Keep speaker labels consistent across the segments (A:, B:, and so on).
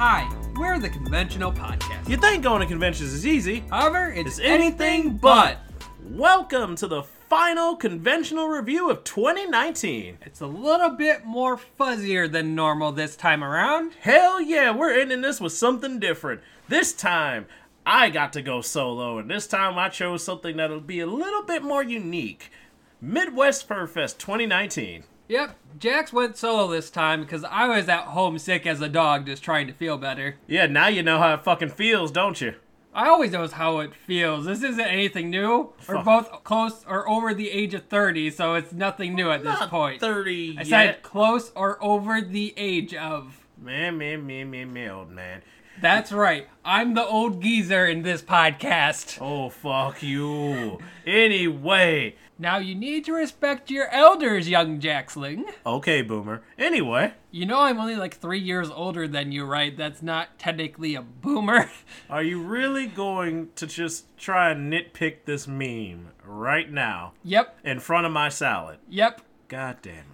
A: Hi, we're the Conventional Podcast.
B: You think going to conventions is easy?
A: However, it's
B: It's anything but. Welcome to the final conventional review of 2019.
A: It's a little bit more fuzzier than normal this time around.
B: Hell yeah, we're ending this with something different. This time, I got to go solo, and this time I chose something that'll be a little bit more unique. Midwest Fur Fest 2019.
A: Yep, Jaxx went solo this time because I was at home sick as a dog just trying to feel better.
B: Yeah, now you know how it fucking feels, don't you?
A: I always knows how it feels. This isn't anything new. We're
B: Fuck.
A: both close or over the age of 30, so it's nothing new at this
B: Not
A: point.
B: 30
A: I
B: yet.
A: said close or over the age of.
B: Man, man, man, man, man, old man.
A: That's right. I'm the old geezer in this podcast.
B: Oh, fuck you. Anyway.
A: Now you need to respect your elders, young Jaxling.
B: Okay, boomer. Anyway.
A: You know I'm only like three years older than you, right? That's not technically a boomer.
B: Are you really going to just try and nitpick this meme right now
A: yep,
B: in front of my salad?
A: yep.
B: God damn it.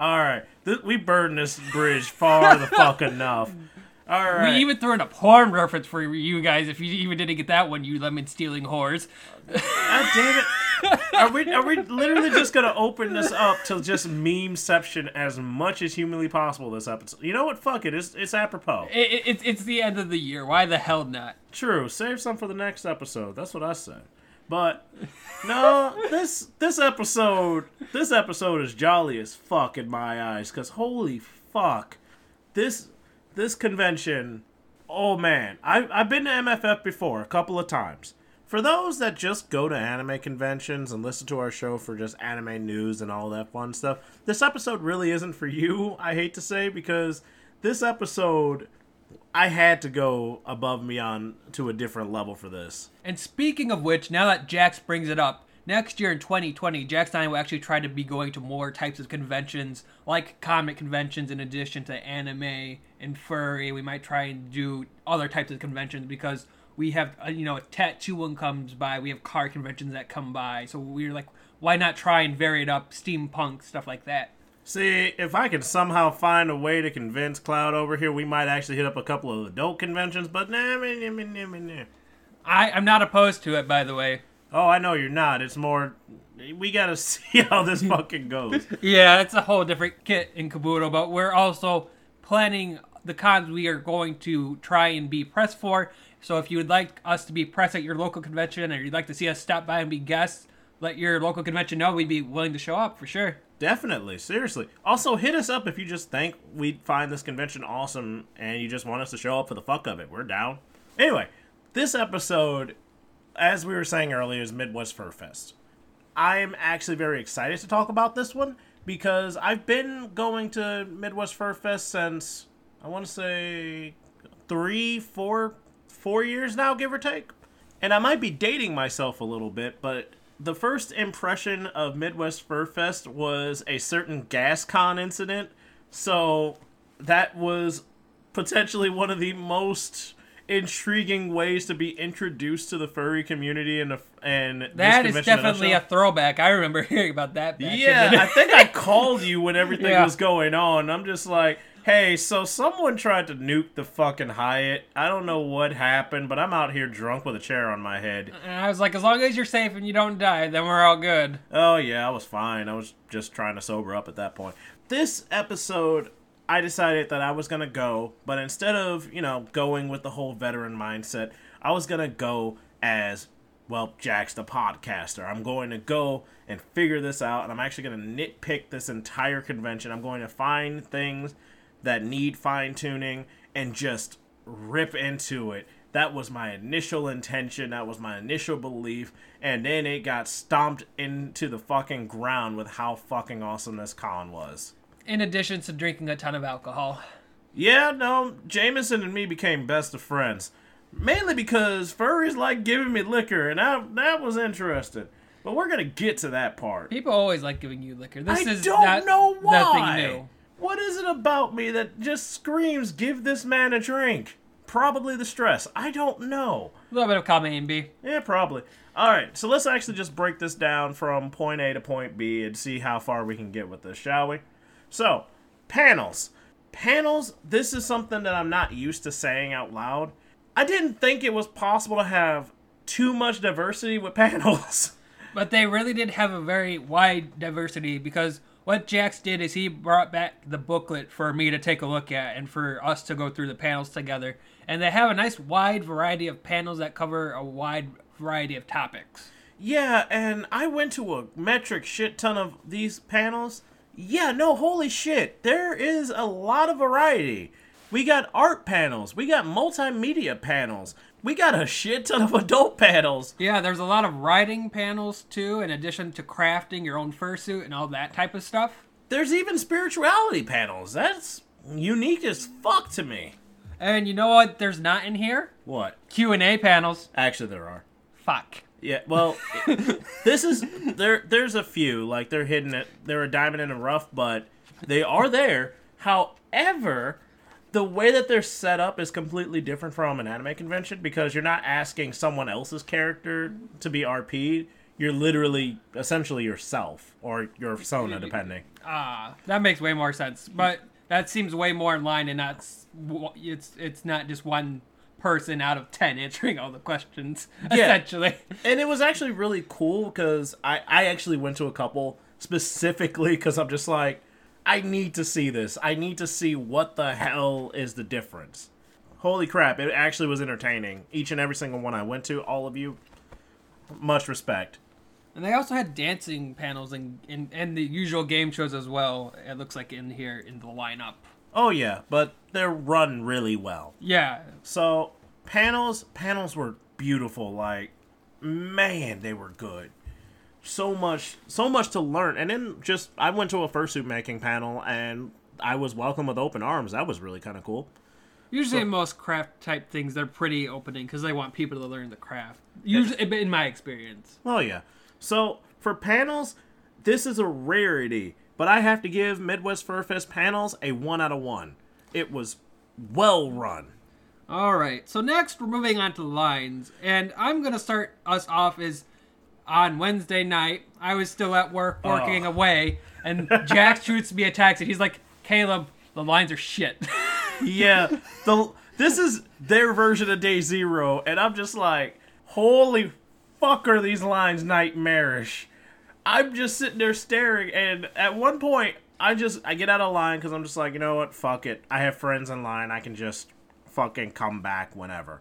B: All right. Th- we burned this bridge far the fuck enough. All right.
A: We even threw in a porn reference for you guys. If you even didn't get that one, you lemon stealing whores.
B: God damn it. Are we, are we literally just to open this up to just memeception as much as humanly possible this episode? You know what? Fuck it. It's, it's apropos.
A: It, it, it's it's the end of the year. Why the hell not?
B: True. Save some for the next episode. That's what I said. But no, this this episode this episode is jolly as fuck in my eyes cuz holy fuck. This this convention, oh man. I I've been to MFF before a couple of times. For those that just go to anime conventions and listen to our show for just anime news and all that fun stuff, this episode really isn't for you, I hate to say, because this episode I had to go above and beyond to a different level for this.
A: And speaking of which, now that Jaxx brings it up, next year in 2020, Jaxx and I will actually try to be going to more types of conventions, like comic conventions, in addition to anime and furry. We might try and do other types of conventions because we have, uh, you know, a tattoo one comes by. We have car conventions that come by. So we're like, why not try and vary it up, steampunk stuff like that.
B: See, if I can somehow find a way to convince Cloud over here, we might actually hit up a couple of adult conventions, but nah, nah, nah, nah, nah, nah, nah.
A: I, I'm not opposed to it, by the way.
B: Oh, I know you're not. It's more. We gotta see how this fucking goes.
A: Yeah, it's a whole different kit in Kabuto, but we're also planning the cons we are going to try and be pressed for. So if you would like us to be press at your local convention or you'd like to see us stop by and be guests, let your local convention know we'd be willing to show up for sure.
B: Definitely, seriously. Also, hit us up if you just think we'd find this convention awesome and you just want us to show up for the fuck of it. We're down. Anyway, this episode, as we were saying earlier, is Midwest Fur Fest. I'm actually very excited to talk about this one because I've been going to Midwest Fur Fest since I want to say three, four, four years now, give or take. And I might be dating myself a little bit, but the first impression of Midwest Fur Fest was a certain GasCon incident. So that was potentially one of the most intriguing ways to be introduced to the furry community and and this
A: That is definitely a throwback. I remember hearing about that.
B: Yeah, I think I called you when everything
A: Yeah.
B: was going on. I'm just like, hey, so someone tried to nuke the fucking Hyatt. I don't know what happened, but I'm out here drunk with a chair on my head.
A: and I was like, as long as you're safe and you don't die, then we're all good.
B: Oh, yeah, I was fine. I was just trying to sober up at that point. This episode, I decided that I was going to go, but instead of, you know, going with the whole veteran mindset, I was going to go as, well, Jaxx the podcaster. I'm going to go and figure this out, and I'm actually going to nitpick this entire convention. I'm going to find things that need fine tuning and just rip into it. That was my initial intention. That was my initial belief. And then it got stomped into the fucking ground with how fucking awesome this con was.
A: In addition to drinking a ton of alcohol.
B: Yeah, no, Jameson and me became best of friends. Mainly because furries like giving me liquor, and that, that was interesting. But we're gonna get to that part.
A: People always like giving you liquor. This
B: I
A: is
B: don't
A: not,
B: know why.
A: nothing new.
B: What is it about me that just screams, give this man a drink? Probably the stress. I don't know.
A: A little bit of and B.
B: Yeah, probably. All right, so let's actually just break this down from point A to point B and see how far we can get with this, shall we? So, panels. panels, this is something that I'm not used to saying out loud. I didn't think it was possible to have too much diversity with panels.
A: But they really did have a very wide diversity because what Jaxx did is he brought back the booklet for me to take a look at and for us to go through the panels together. And they have a nice wide variety of panels that cover a wide variety of topics.
B: Yeah, and I went to a metric shit ton of these panels. Yeah, no, holy shit. There is a lot of variety. We got art panels, we got multimedia panels, we got a shit ton of adult panels.
A: Yeah, there's a lot of writing panels too, in addition to crafting your own fursuit and all that type of stuff.
B: There's even spirituality panels. That's unique as fuck to me.
A: And you know what? There's not in here
B: What?
A: Q and A panels.
B: Actually, there are.
A: Fuck.
B: Yeah, well, it- this is there. There's a few like they're hidden. They're a diamond in the rough, but they are there. However, the way that they're set up is completely different from an anime convention because you're not asking someone else's character to be RP'd. You're literally essentially yourself or your persona, depending.
A: Ah, that makes way more sense. But that seems way more in line, and that's it's it's not just one person out of ten answering all the questions. Essentially,
B: and it was actually really cool because I, I actually went to a couple specifically because I'm just like, I need to see this. I need to see what the hell is the difference. Holy crap, it actually was entertaining. Each and every single one I went to, all of you, much respect.
A: and they also had dancing panels and, and and the usual game shows as well. It looks like in here in the lineup.
B: Oh, yeah, but they're run really well.
A: Yeah,
B: So, panels, panels were beautiful. Like, man, they were good. So much, so much to learn. And then just, I went to a fursuit making panel and I was welcomed with open arms. That was really kind of cool.
A: usually in most craft type things they're pretty opening because they want people to learn the craft. Usually, in my experience.
B: Oh, yeah. So, for panels, this is a rarity. But I have to give Midwest Fur Fest panels a 1 out of 1. It was well run.
A: All right. So next, we're moving on to lines, and I'm gonna start us off as on Wednesday night. I was still at work oh. working
B: Oh.
A: away, and Jack shoots me a text, and he's like, "Caleb, the lines are shit."
B: yeah, the this is their version of Day Zero, and I'm just like, holy fuck, are these lines nightmarish? I'm just sitting there staring, and at one point, I just I get out of line because I'm just like, you know what, fuck it. I have friends in line. I can just fucking come back whenever.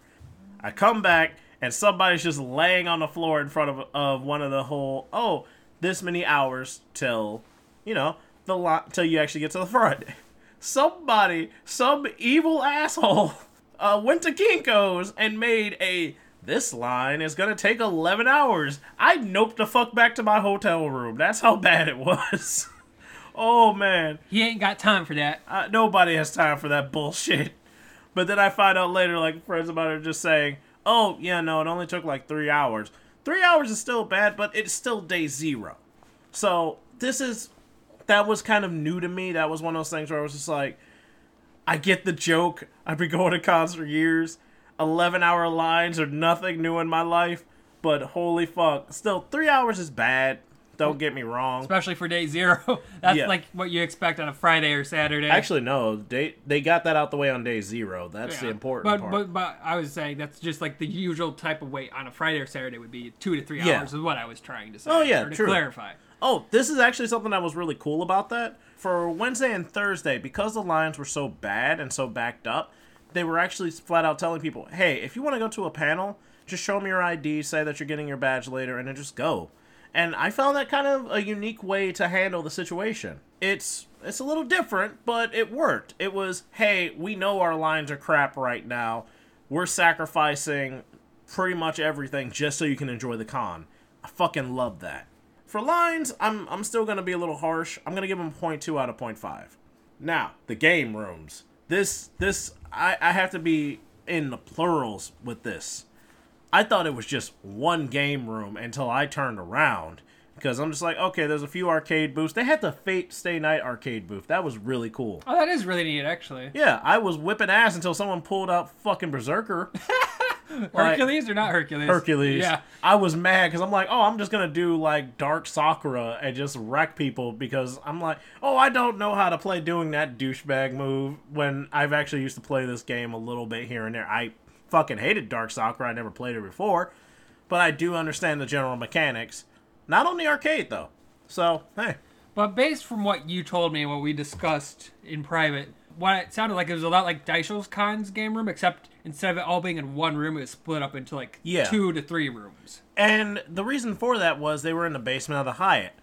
B: I come back, and somebody's just laying on the floor in front of of one of the whole. Oh, this many hours till, you know, the lot till you actually get to the front somebody, some evil asshole, uh, went to Kinko's and made a. This line is gonna take 11 hours. I noped the fuck back to my hotel room. That's how bad it was. oh man,
A: he ain't got time for that.
B: uh, nobody has time for that bullshit. But then I find out later, like friends of mine are just saying, "Oh yeah, no, it only took like three hours. Three hours is still bad, but it's still day zero. So this is that was kind of new to me. That was one of those things where I was just like, I get the joke. I've been going to cons for years. Eleven hour lines are nothing new in my life, but holy fuck, still three hours is bad. Don't get me wrong.
A: Especially for day zero. That's
B: Yeah.
A: like what you expect on a Friday or Saturday.
B: Actually, no. They they got that out the way on day zero. That's the important
A: but,
B: part.
A: But but I was saying that's just like the usual type of wait on a Friday or Saturday would be two to three
B: Yeah.
A: hours is what I was trying to say.
B: Oh, yeah,
A: or to
B: true.
A: clarify.
B: Oh, this is actually something that was really cool about that. For Wednesday and Thursday, because the lines were so bad and so backed up, they were actually flat out telling people, hey, if you want to go to a panel, just show me your ID, say that you're getting your badge later, and then just go. And I found that kind of a unique way to handle the situation. It's it's a little different, but it worked. It was, hey, we know our lines are crap right now. We're sacrificing pretty much everything just so you can enjoy the con. I fucking love that. For lines, I'm I'm still gonna be a little harsh. I'm gonna give them 0.2 out of 0.5. Now, the game rooms. This this I, I have to be in the plurals with this. I thought it was just one game room until I turned around. Because I'm just like, okay, there's a few arcade booths. They had the Fate Stay Night arcade booth. That was really cool.
A: Oh, that is really neat, actually.
B: Yeah, I was whipping ass until someone pulled out fucking Berserker. Like-
A: Hercules or not Hercules?
B: Hercules.
A: Yeah.
B: I was mad because I'm like, oh, I'm just gonna do like Dark Sakura and just wreck people because I'm like, oh, I don't know how to play doing that douchebag move when I've actually used to play this game a little bit here and there. I fucking hated Dark Sakura. I never played it before, but I do understand the general mechanics. Not on the arcade though. So hey,
A: But based from what you told me and what we discussed in private, what it sounded like it was a lot like Daisho's Con's game room, except instead of it all being in one room, it was split up into like
B: Yeah.
A: two to three rooms.
B: And the reason for that was they were in the basement of the Hyatt.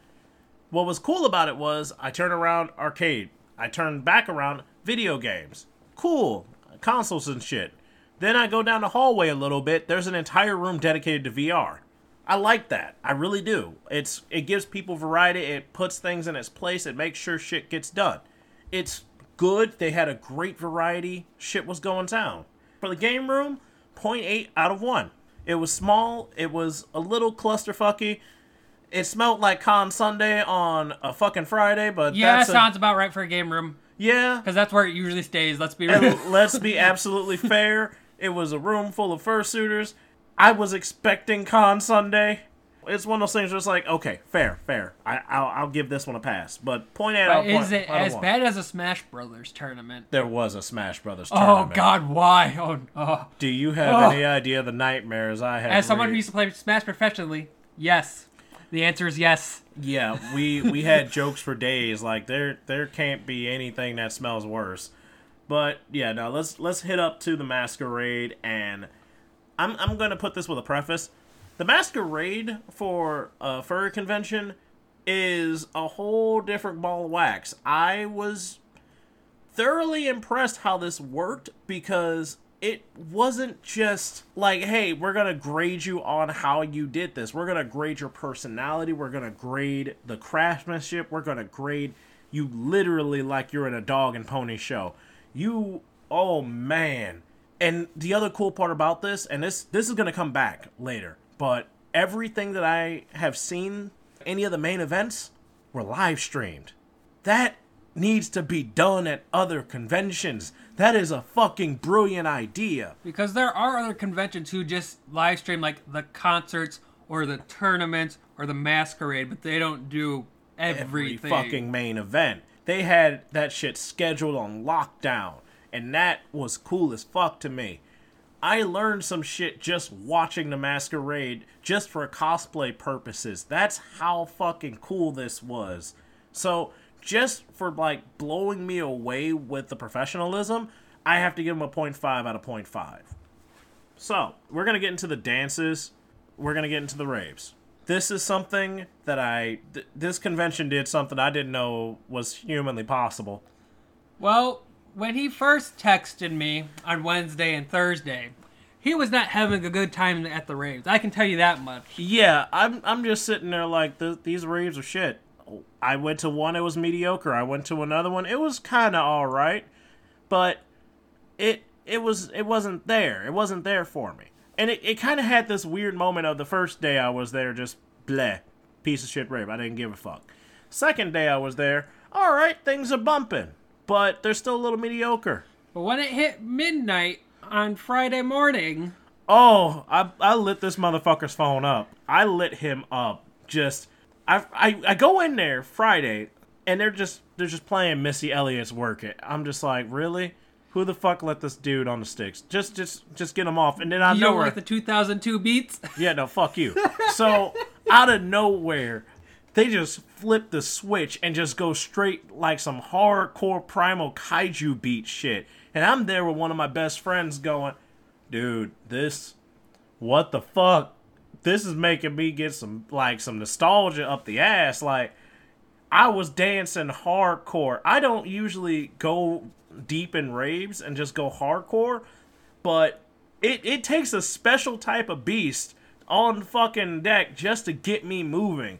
B: What was cool about it was I turned around arcade. I turned back around video games. Cool. Consoles and shit. Then I go down the hallway a little bit. There's an entire room dedicated to VR. I like that. I really do. It's it gives people variety. It puts things in its place. It makes sure shit gets done. It's good. They had a great variety. Shit was going down. For the game room, 0.8 out of 1. It was small. It was a little clusterfucky. It smelled like Con Sunday on a fucking Friday, but
A: Yeah,
B: that's a-
A: sounds about right for a game room
B: yeah.
A: because that's where it usually stays. Let's be real.
B: Let's be absolutely fair. It was a room full of fursuiters. I was expecting Con Sunday. It's one of those things where it's like, okay, fair, fair. I, I'll, I'll give this one a pass. But point out,
A: But is it as bad as a Smash Brothers tournament?
B: There was a Smash Brothers
A: oh,
B: tournament. Oh.
A: God, why? Oh, oh.
B: Do you have
A: Oh.
B: any idea the nightmares I had?
A: As someone who used to play Smash professionally, yes. The answer is yes.
B: Yeah, we we had jokes for days. Like there there can't be anything that smells worse. But yeah, no, let's let's hit up to the masquerade and I'm I'm gonna put this with a preface. The masquerade for a furry convention is a whole different ball of wax. I was thoroughly impressed how this worked because it wasn't just like, hey, we're to grade you on how you did this. We're to grade your personality. We're to grade the craftsmanship. We're to grade you literally like you're in a dog and pony show. You, oh man. And the other cool part about this, and this this is going to come back later, but everything that I have seen, any of the main events, were live streamed. That needs to be done at other conventions. That is a fucking brilliant idea.
A: Because there are other conventions who just live stream like the concerts or the tournaments or the masquerade, but they don't do
B: Every fucking main event. They had that shit scheduled on lockdown, and that was cool as fuck to me. I learned some shit just watching the masquerade just for cosplay purposes. That's how fucking cool this was. So, just for like blowing me away with the professionalism, I have to give him a 0.5 out of 0.5. So, we're going to get into the dances. We're going to get into the raves. This is something that I. Th- this convention did something I didn't know was humanly possible.
A: Well, when he first texted me on Wednesday and Thursday, he was not having a good time at the raves. I can tell you that much.
B: Yeah, I'm, I'm just sitting there like, th- these raves are shit. I went to one, it was mediocre. I went to another one, it was kind of alright. But it it was it wasn't there. It wasn't there for me. And it, it kind of had this weird moment of the first day I was there, just bleh, piece of shit rave. I didn't give a fuck. Second day I was there, all right, things are bumping, but they're still a little mediocre.
A: But when it hit midnight on Friday morning,
B: Oh, I, I lit this motherfucker's phone up. I lit him up. Just I, I I go in there Friday and they're just they're just playing Missy Elliott's work it. I'm just like, really? Who the fuck let this dude on the sticks? Just just just get him off. And then I
A: you
B: know
A: don't like the 2002 beats?
B: Yeah, no, fuck you. So out of nowhere, they just flip the switch and just go straight like some hardcore primal kaiju beat shit. And I'm there with one of my best friends going, dude, this, what the fuck? This is making me get some like some nostalgia up the ass. Like I was dancing hardcore. I don't usually go deep in raves and just go hardcore, but it, it takes a special type of beast on fucking deck just to get me moving.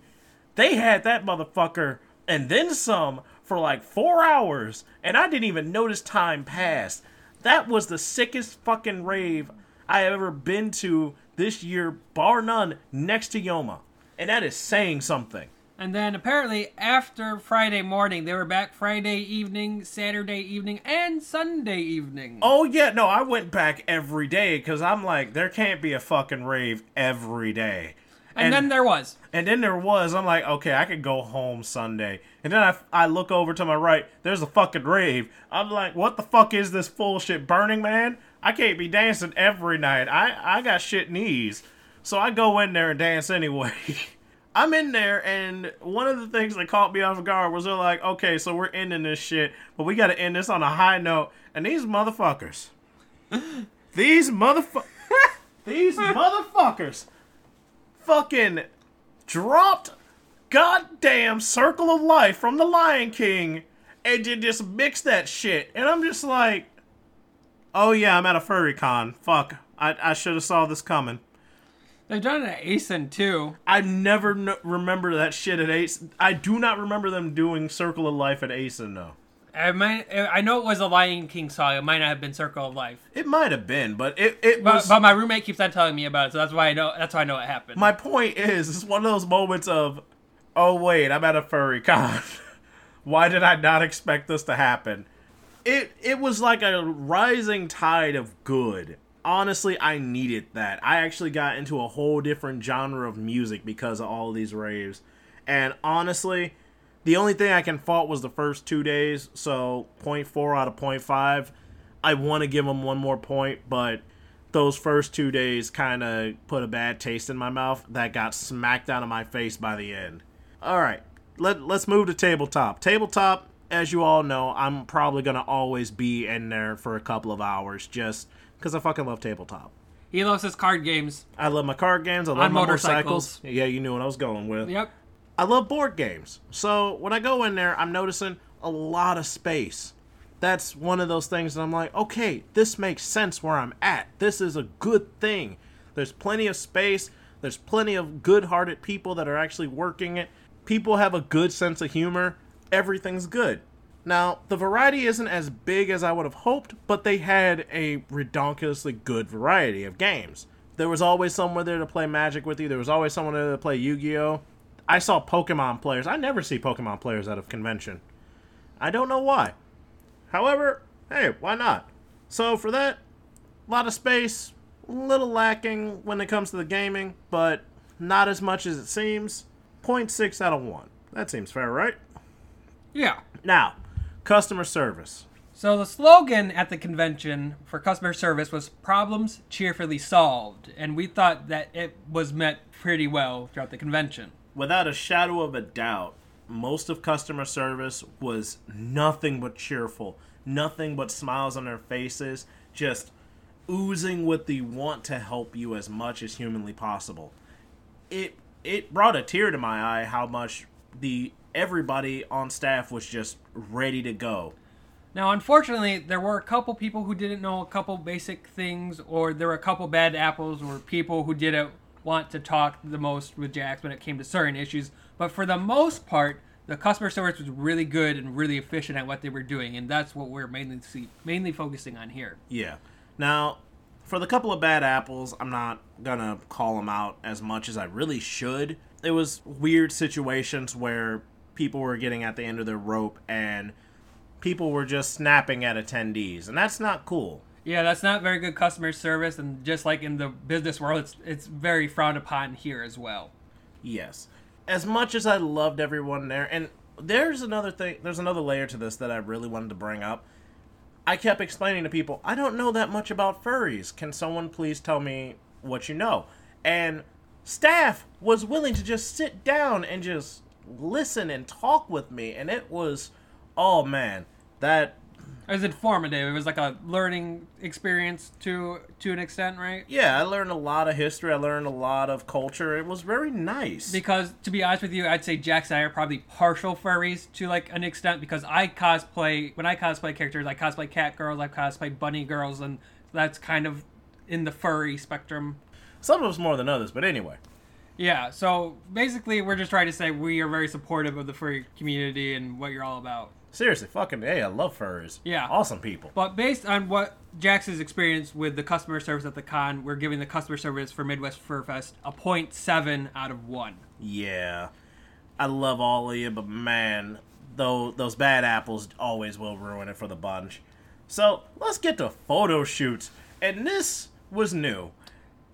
B: They had that motherfucker and then some for like four hours, and I didn't even notice time pass. That was the sickest fucking rave I have ever been to this year, bar none, next to Yoma. And that is saying something.
A: And then apparently after Friday morning, they were back Friday evening, Saturday evening, and Sunday evening.
B: Oh yeah, no, I went back every day because I'm like, there can't be a fucking rave every day.
A: and, then there was.
B: And then there was. I'm like, okay, I could go home Sunday. And then I, I look over to my right. There's a fucking rave. I'm like, what the fuck is this bullshit, Burning Man? I can't be dancing every night. I I got shit knees, so I go in there and dance anyway. I'm in there, and one of the things that caught me off guard was they're like, okay, so we're ending this shit, but we got to end this on a high note. And these motherfuckers, these motherfuckers, these motherfuckers, fucking dropped goddamn Circle of Life from the Lion King and you just mix that shit. And I'm just like, oh yeah, I'm at a furry con. Fuck, I, I should have saw this coming.
A: They've done it at ACen too.
B: I never kn- remember that shit at Ace. I do not remember them doing Circle of Life at ACen though.
A: I might, I know it was a Lion King song. It might not have been Circle of Life,
B: It might have been, but it, it
A: but,
B: was.
A: but my roommate keeps on telling me about it, so that's why I know. That's why I know it happened.
B: My point is, it's one of those moments of, oh wait, I'm at a furry con. Why did I not expect this to happen? It it was like a rising tide of good. Honestly, I needed that. I actually got into a whole different genre of music because of all of these raves. And honestly, the only thing I can fault was the first two days. So 0.4 out of 0.5. I want to give them one more point, but those first two days kind of put a bad taste in my mouth that got smacked out of my face by the end. All right, let, let's move to tabletop. Tabletop, as you all know, I'm probably going to always be in there for a couple of hours just because I fucking love tabletop.
A: he loves his card games.
B: I love my card games. I love
A: On
B: my
A: motorcycles.
B: motorcycles. Yeah, you knew what I was going with.
A: Yep.
B: I love board games. So when I go in there, I'm noticing a lot of space. That's one of those things that I'm like, okay, this makes sense where I'm at. This is a good thing. There's plenty of space. There's plenty of good hearted people that are actually working it. People have a good sense of humor. Everything's good. Now, the variety isn't as big as I would have hoped, but they had a ridiculously good variety of games. There was always someone there to play Magic with you. There was always someone there to play Yu-Gi-Oh. I saw Pokemon players. I never see Pokemon players out of convention. I don't know why. However, hey, why not? So for that, a lot of space, a little lacking when it comes to the gaming, but not as much as it seems. 0.6 out of 1. That seems fair, right?
A: Yeah.
B: Now, customer service.
A: So the slogan at the convention for customer service was "Problems cheerfully solved," and we thought that it was met pretty well throughout the convention.
B: Without a shadow of a doubt, most of customer service was nothing but cheerful, nothing but smiles on their faces, just oozing with the want to help you as much as humanly possible. It it brought a tear to my eye how much the everybody on staff was just ready to go.
A: Now, unfortunately, there were a couple people who didn't know a couple basic things, or there were a couple bad apples, or people who didn't want to talk the most with Jaxx when it came to certain issues. But for the most part, the customer service was really good and really efficient at what they were doing, and that's what we're mainly see, mainly focusing on here.
B: Yeah. Now, for the couple of bad apples, I'm not gonna call them out as much as I really should. It was weird situations where people were getting at the end of their rope and people were just snapping at attendees, and that's not cool.
A: Yeah, that's not very good customer service, and just like in the business world, it's it's very frowned upon here as well.
B: Yes. As much as I loved everyone there, and there's another thing, there's another layer to this that I really wanted to bring up. I kept explaining to people, I don't know that much about furries. Can someone please tell me what you know? And staff was willing to just sit down and just listen and talk with me, and it was, oh man, that
A: It was informative. It was like a learning experience to to an extent, right?
B: yeah, I learned a lot of history. I learned a lot of culture. It was very nice.
A: Because to be honest with you, I'd say Jaxx and I are probably partial furries to like an extent because I cosplay when I cosplay characters, I cosplay cat girls, I cosplay bunny girls, and that's kind of in the furry spectrum.
B: Some of us more than others, but anyway.
A: Yeah, so basically, we're just trying to say we are very supportive of the furry community and what you're all about.
B: Seriously, fucking hey, I love furs.
A: Yeah.
B: awesome people.
A: But based on what Jaxx's experience with the customer service at the con, we're giving the customer service for Midwest Fur Fest a 0.7 out of 1.
B: Yeah. I love all of you, but man, though those bad apples always will ruin it for the bunch. So let's get to photo shoots, and this was new.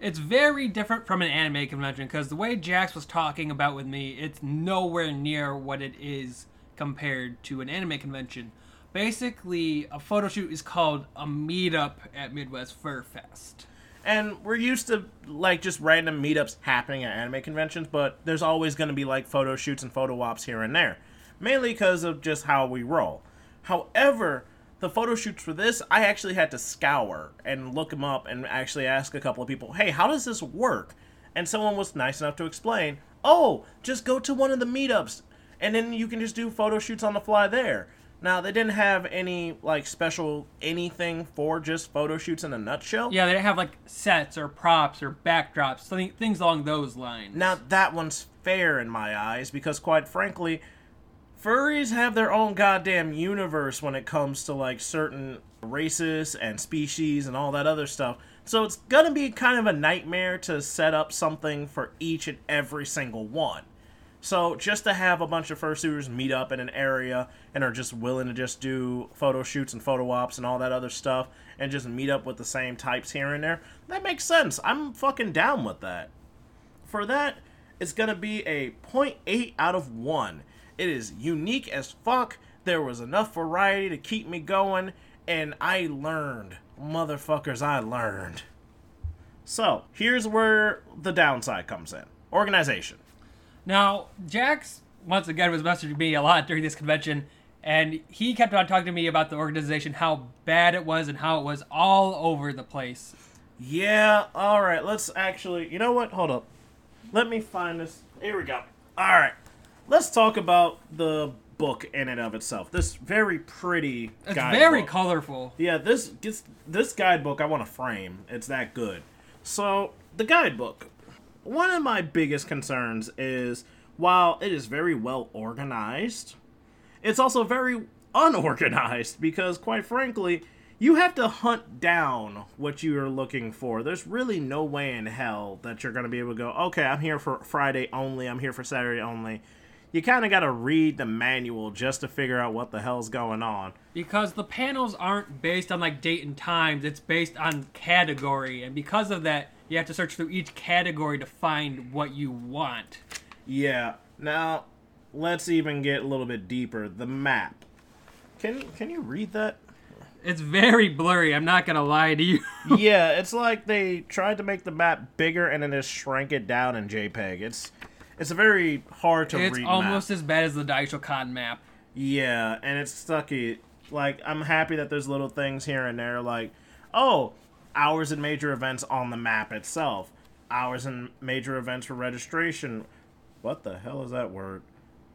A: It's very different from an anime convention because the way Jaxx was talking about with me, it's nowhere near what it is compared to an anime convention. Basically, a photo shoot is called a meetup at Midwest Fur Fest.
B: And we're used to like just random meetups happening at anime conventions, but there's always going to be like photo shoots and photo ops here and there, mainly because of just how we roll. However, the photo shoots for this, I actually had to scour and look them up and actually ask a couple of people, hey, how does this work? And someone was nice enough to explain, oh, just go to one of the meetups and then you can just do photo shoots on the fly there. Now, they didn't have any like special anything for just photo shoots in a nutshell.
A: Yeah, they didn't have like sets or props or backdrops, things along those lines.
B: Now, that one's fair in my eyes because, quite frankly, furries have their own goddamn universe when it comes to like certain races and species and all that other stuff. So it's gonna be kind of a nightmare to set up something for each and every single one. So just to have a bunch of fursuiters meet up in an area and are just willing to just do photo shoots and photo ops and all that other stuff and just meet up with the same types here and there, that makes sense. I'm fucking down with that. For that, it's gonna be a 0.8 out of 1. It is unique as fuck. There was enough variety to keep me going, and I learned. Motherfuckers, I learned. So, here's where the downside comes in organization.
A: Now, Jaxx, once again, was messaging me a lot during this convention, and he kept on talking to me about the organization, how bad it was, and how it was all over the place.
B: Yeah, alright, let's actually. You know what? Hold up. Let me find this. Here we go. Alright. Let's talk about the book in and of itself. This very pretty
A: It's
B: guidebook.
A: very colorful.
B: Yeah, this gets this guidebook I want to frame. It's that good. So, the guidebook. One of my biggest concerns is while it is very well organized, it's also very unorganized because quite frankly, you have to hunt down what you are looking for. There's really no way in hell that you're going to be able to go, "Okay, I'm here for Friday only. I'm here for Saturday only." You kind of got to read the manual just to figure out what the hell's going on.
A: Because the panels aren't based on like date and times, it's based on category, and because of that, you have to search through each category to find what you want.
B: Yeah. Now, let's even get a little bit deeper. The map. Can can you read that?
A: It's very blurry, I'm not gonna lie to you.
B: yeah, it's like they tried to make the map bigger and then just shrank it down in JPEG. It's it's a very hard to
A: it's
B: read
A: almost
B: map.
A: as bad as the Daisho Con map.
B: Yeah, and it's sucky. Like I'm happy that there's little things here and there like, oh, hours and major events on the map itself. Hours and major events for registration. What the hell is that word?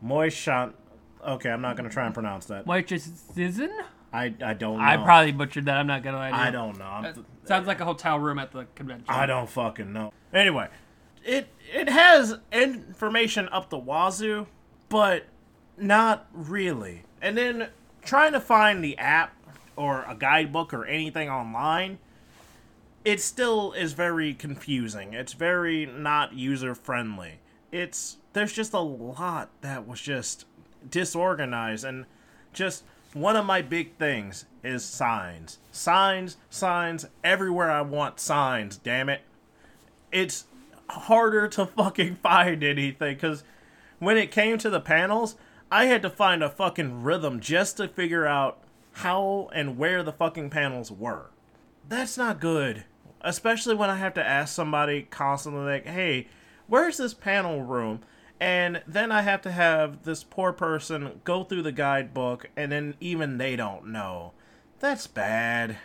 B: Moishan. Okay, I'm not gonna try and pronounce that.
A: Which is
B: I I don't know.
A: I probably butchered that, I'm not gonna lie to you.
B: I don't know.
A: Uh,
B: th-
A: sounds like a hotel room at the convention.
B: I don't fucking know. Anyway, it it has information up the wazoo, but not really. And then trying to find the app or a guidebook or anything online, it still is very confusing. It's very not user friendly. It's there's just a lot that was just disorganized and just one of my big things is signs. Signs, signs, everywhere I want signs, damn it. It's harder to fucking find anything cuz when it came to the panels, I had to find a fucking rhythm just to figure out how and where the fucking panels were. That's not good. Especially when I have to ask somebody constantly, like, hey, where's this panel room? And then I have to have this poor person go through the guidebook, and then even they don't know. That's bad.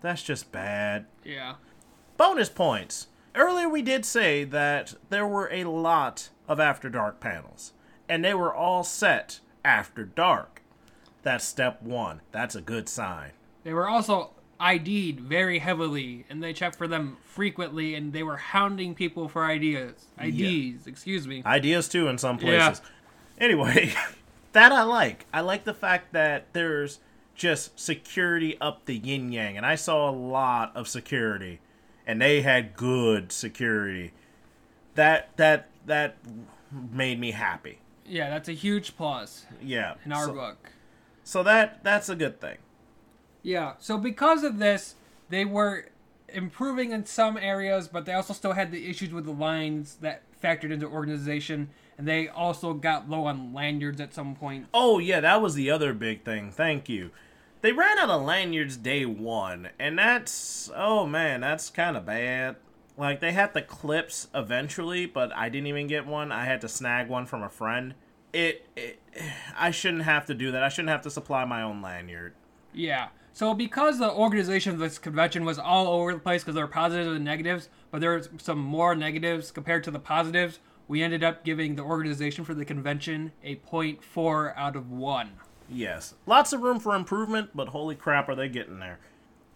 B: That's just bad.
A: Yeah.
B: Bonus points. Earlier, we did say that there were a lot of After Dark panels, and they were all set after dark. That's step one. That's a good sign.
A: They were also ID'd very heavily, and they checked for them frequently, and they were hounding people for ideas. IDs, excuse me.
B: Ideas too in some places. Yeah. Anyway, that I like. I like the fact that there's just security up the yin yang, and I saw a lot of security, and they had good security. That that that made me happy.
A: Yeah, that's a huge plus
B: Yeah.
A: in our
B: so,
A: book.
B: so that that's a good thing.
A: Yeah. So because of this, they were improving in some areas, but they also still had the issues with the lines that factored into organization, and they also got low on lanyards at some point.
B: Oh yeah, that was the other big thing. Thank you. They ran out of lanyards day one, and that's oh man, that's kind of bad. Like they had the clips eventually, but I didn't even get one. I had to snag one from a friend. It, it I shouldn't have to do that. I shouldn't have to supply my own lanyard.
A: Yeah. So because the organization of this convention was all over the place because there were positives and negatives, but there was some more negatives compared to the positives, we ended up giving the organization for the convention a 0.4 out of 1.
B: Yes, lots of room for improvement, but holy crap, are they getting there?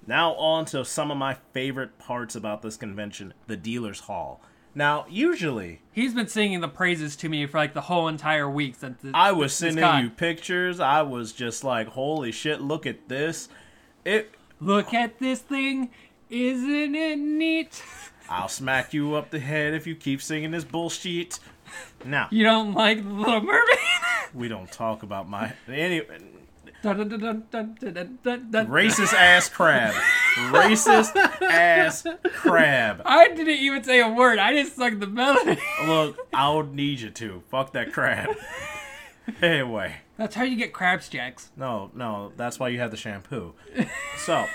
B: Now on to some of my favorite parts about this convention: the dealers' hall. Now, usually
A: He's been singing the praises to me for like the whole entire week since the,
B: I was sending
A: con.
B: you pictures. I was just like, "Holy shit! Look at this!" It.
A: Look at this thing, isn't it neat?
B: I'll smack you up the head if you keep singing this bullshit. Now
A: you don't like the Little Mermaid.
B: we don't talk about my
A: anyway.
B: racist ass crab. racist ass crab.
A: I didn't even say a word. I just sucked the melody.
B: Look, I'll need you to. Fuck that crab. anyway.
A: That's how you get crabs, Jaxx.
B: No, no, that's why you have the shampoo. so,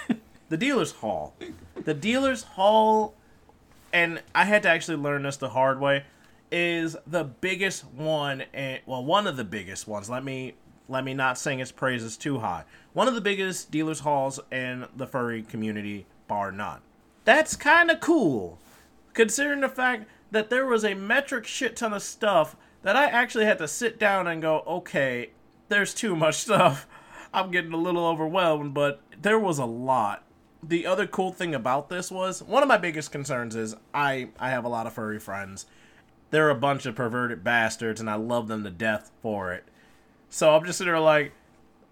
B: the dealer's hall. The dealer's hall, and I had to actually learn this the hard way is the biggest one, and well, one of the biggest ones. Let me let me not sing its praises too high. One of the biggest dealers' halls in the furry community, bar none. That's kind of cool, considering the fact that there was a metric shit ton of stuff that I actually had to sit down and go, okay, there's too much stuff. I'm getting a little overwhelmed, but there was a lot. The other cool thing about this was one of my biggest concerns is I I have a lot of furry friends. They're a bunch of perverted bastards and I love them to death for it. So I'm just sitting there like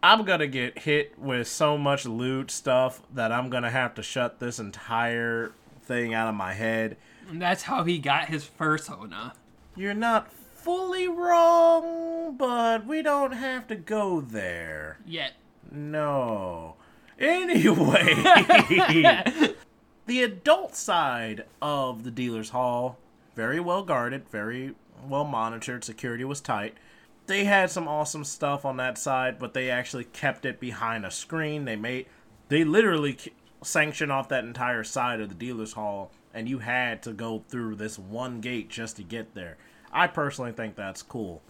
B: I'm gonna get hit with so much loot stuff that I'm gonna have to shut this entire thing out of my head.
A: And that's how he got his fursona.
B: You're not fully wrong, but we don't have to go there.
A: Yet.
B: No. Anyway, the adult side of the dealer's hall, very well guarded, very well monitored, security was tight. They had some awesome stuff on that side, but they actually kept it behind a screen. They made they literally sanctioned off that entire side of the dealer's hall and you had to go through this one gate just to get there. I personally think that's cool.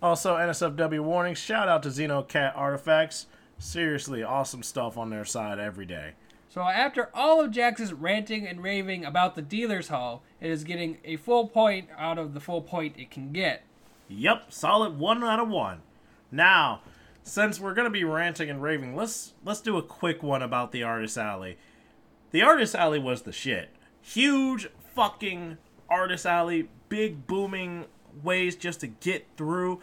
B: Also, NSFW warning shout out to Xenocat Artifacts. Seriously, awesome stuff on their side every day.
A: So after all of Jaxx's ranting and raving about the dealer's hall, it is getting a full point out of the full point it can get.
B: Yep, solid one out of one. Now, since we're gonna be ranting and raving, let's let's do a quick one about the Artist Alley. The Artist Alley was the shit. Huge fucking Artist Alley, big booming ways just to get through.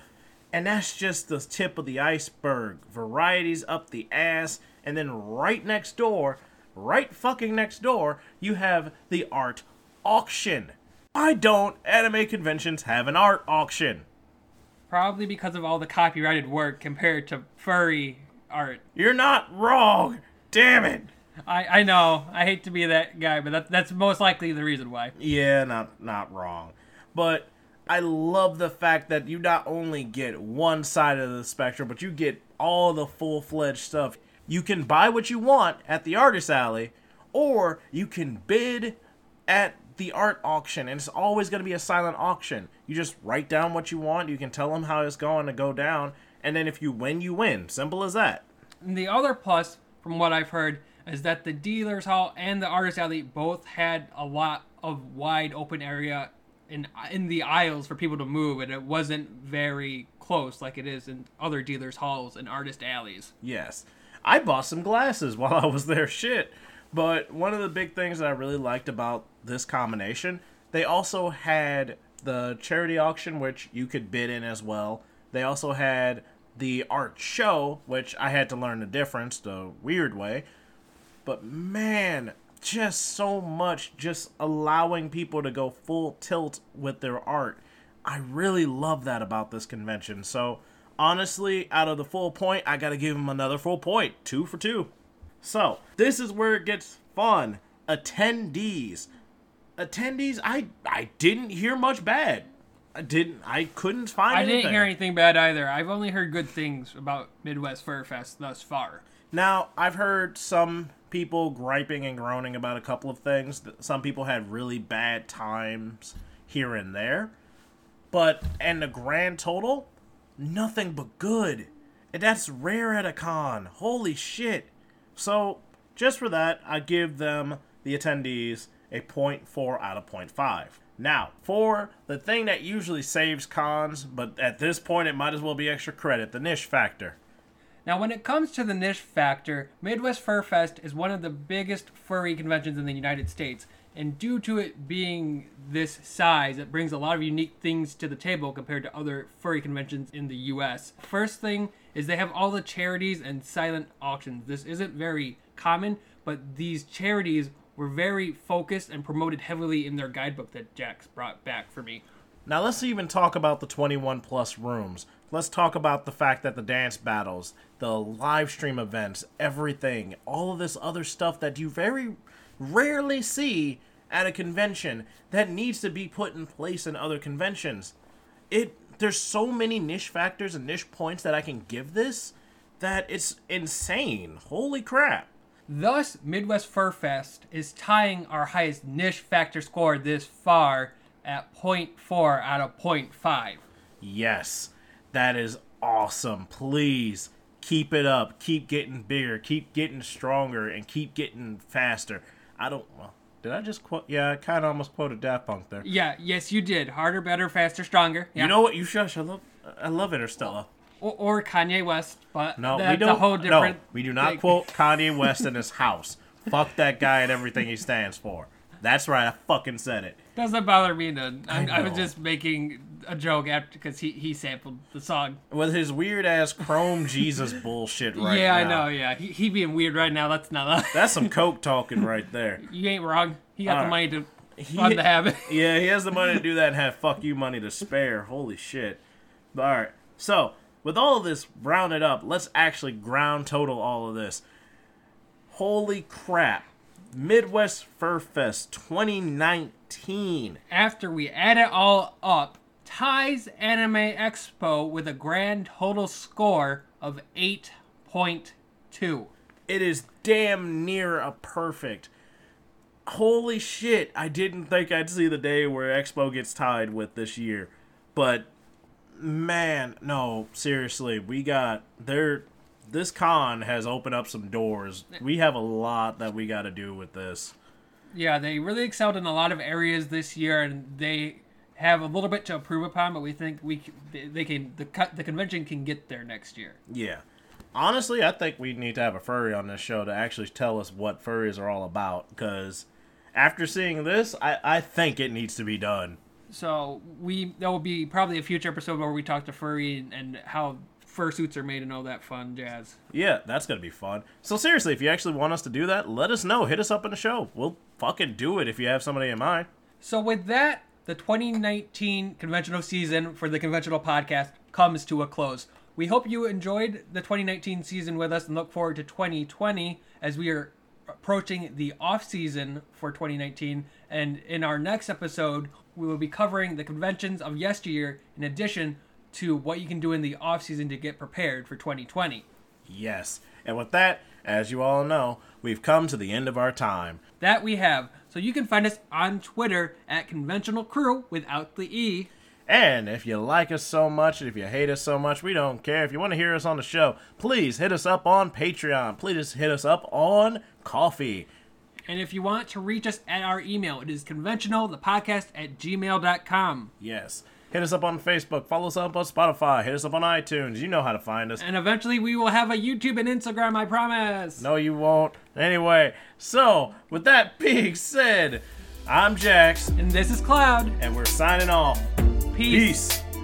B: And that's just the tip of the iceberg. Varieties up the ass, and then right next door, right fucking next door, you have the art auction. Why don't anime conventions have an art auction?
A: Probably because of all the copyrighted work compared to furry art.
B: You're not wrong. Damn it.
A: I, I know. I hate to be that guy, but that, that's most likely the reason why.
B: Yeah, not not wrong. But I love the fact that you not only get one side of the spectrum, but you get all the full-fledged stuff. You can buy what you want at the artist alley, or you can bid at the art auction, and it's always going to be a silent auction. You just write down what you want. You can tell them how it's going to go down, and then if you win, you win. Simple as that.
A: And the other plus, from what I've heard, is that the dealer's hall and the artist alley both had a lot of wide open area in in the aisles for people to move, and it wasn't very close like it is in other dealers' halls and artist alleys.
B: Yes. I bought some glasses while I was there. Shit. But one of the big things that I really liked about this combination, they also had the charity auction, which you could bid in as well. They also had the art show, which I had to learn the difference the weird way. But man, just so much just allowing people to go full tilt with their art. I really love that about this convention. So, honestly, out of the full point, I got to give him another full point. Two for two. So, this is where it gets fun. Attendees. Attendees, I I didn't hear much bad. I didn't I couldn't find
A: I
B: anything.
A: didn't hear anything bad either. I've only heard good things about Midwest Fur Fest thus far.
B: Now, I've heard some people griping and groaning about a couple of things. Some people had really bad times here and there. But, and the grand total, nothing but good. And that's rare at a con. Holy shit. So, just for that, I give them, the attendees, a 0.4 out of 0.5. Now, for the thing that usually saves cons, but at this point it might as well be extra credit, the niche factor.
A: Now, when it comes to the niche factor, Midwest Fur Fest is one of the biggest furry conventions in the United States. And due to it being this size, it brings a lot of unique things to the table compared to other furry conventions in the US. First thing is they have all the charities and silent auctions. This isn't very common, but these charities were very focused and promoted heavily in their guidebook that Jaxx brought back for me.
B: Now let's even talk about the 21 plus rooms. Let's talk about the fact that the dance battles, the live stream events, everything, all of this other stuff that you very rarely see at a convention that needs to be put in place in other conventions. It there's so many niche factors and niche points that I can give this that it's insane. Holy crap.
A: Thus, Midwest Fur Fest is tying our highest niche factor score this far at 0.4 out of 0.5.
B: Yes, that is awesome. Please keep it up. Keep getting bigger. Keep getting stronger and keep getting faster. I don't. Well, did I just quote? Yeah, I kind of almost quoted Daft Punk there.
A: Yeah, yes, you did. Harder, better, faster, stronger. Yeah.
B: You know what? You shush. I love. I love Interstellar.
A: or, or Kanye West, but
B: No,
A: that's
B: we don't.
A: a whole different.
B: no, we do not
A: thing.
B: quote Kanye West in his house. Fuck that guy and everything he stands for. That's right. I fucking said it.
A: Doesn't bother me none. I, I was just making a joke after because he, he sampled the song.
B: With his weird ass Chrome Jesus bullshit right
A: yeah,
B: now.
A: I know. Yeah, he, he being weird right now. That's not. A,
B: That's some coke talking right there.
A: you ain't wrong. He got the
B: All
A: money to
B: He-
A: fund the habit.
B: Yeah, he has the money to do that and have fuck you money to spare. Holy shit. All right. So, with all of this rounded up, let's actually ground total all of this. Holy crap. Midwest Fur Fest 2019.
A: After we add it all up, ties Anime Expo with a grand total score of 8.2.
B: It is damn near a perfect. Holy shit, I didn't think I'd see the day where Expo gets tied with this year. But man, no, seriously, we got there this con has opened up some doors. We have a lot that we got to do with this.
A: Yeah, they really excelled in a lot of areas this year, and they have a little bit to improve upon. But we think we they- can the cut the convention can get there next year.
B: Yeah. Honestly, I think we need to have a furry on this show to actually tell us what furries are all about because after seeing this, I, I think it needs to be done.
A: So we that will be probably a future episode where we talk to furry and, and how fursuits are made and all that fun jazz.
B: Yeah, that's gonna be fun. So seriously, if you actually want us to do that, let us know. Hit us up in the show. We'll fucking do it if you have somebody in mind.
A: So with that, the 2019 conventional season for the conventional podcast comes to a close. We hope you enjoyed the 2019 season with us and look forward to 2020 as we are approaching the off season for 2019. And in our next episode, we will be covering the conventions of yesteryear in addition to what you can do in the off season to get prepared for 2020.
B: Yes. And with that, as you all know, we've come to the end of our time.
A: That we have. So you can find us on Twitter at conventional crew without the E.
B: And if you like us so much, and if you hate us so much, we don't care. If you want to hear us on the show, please hit us up on Patreon. Please hit us up on Ko-fi.
A: And if you want to reach us at our email, it is conventional, the podcast at gmail.com.
B: Yes. Hit us up on Facebook. Follow us up on Spotify. Hit us up on iTunes. You know how to find us.
A: And eventually we will have a YouTube and Instagram, I promise.
B: No, you won't. Anyway, so with that being said, I'm Jaxx,
A: And this is Cloud.
B: and we're signing off.
A: Peace.
B: Peace.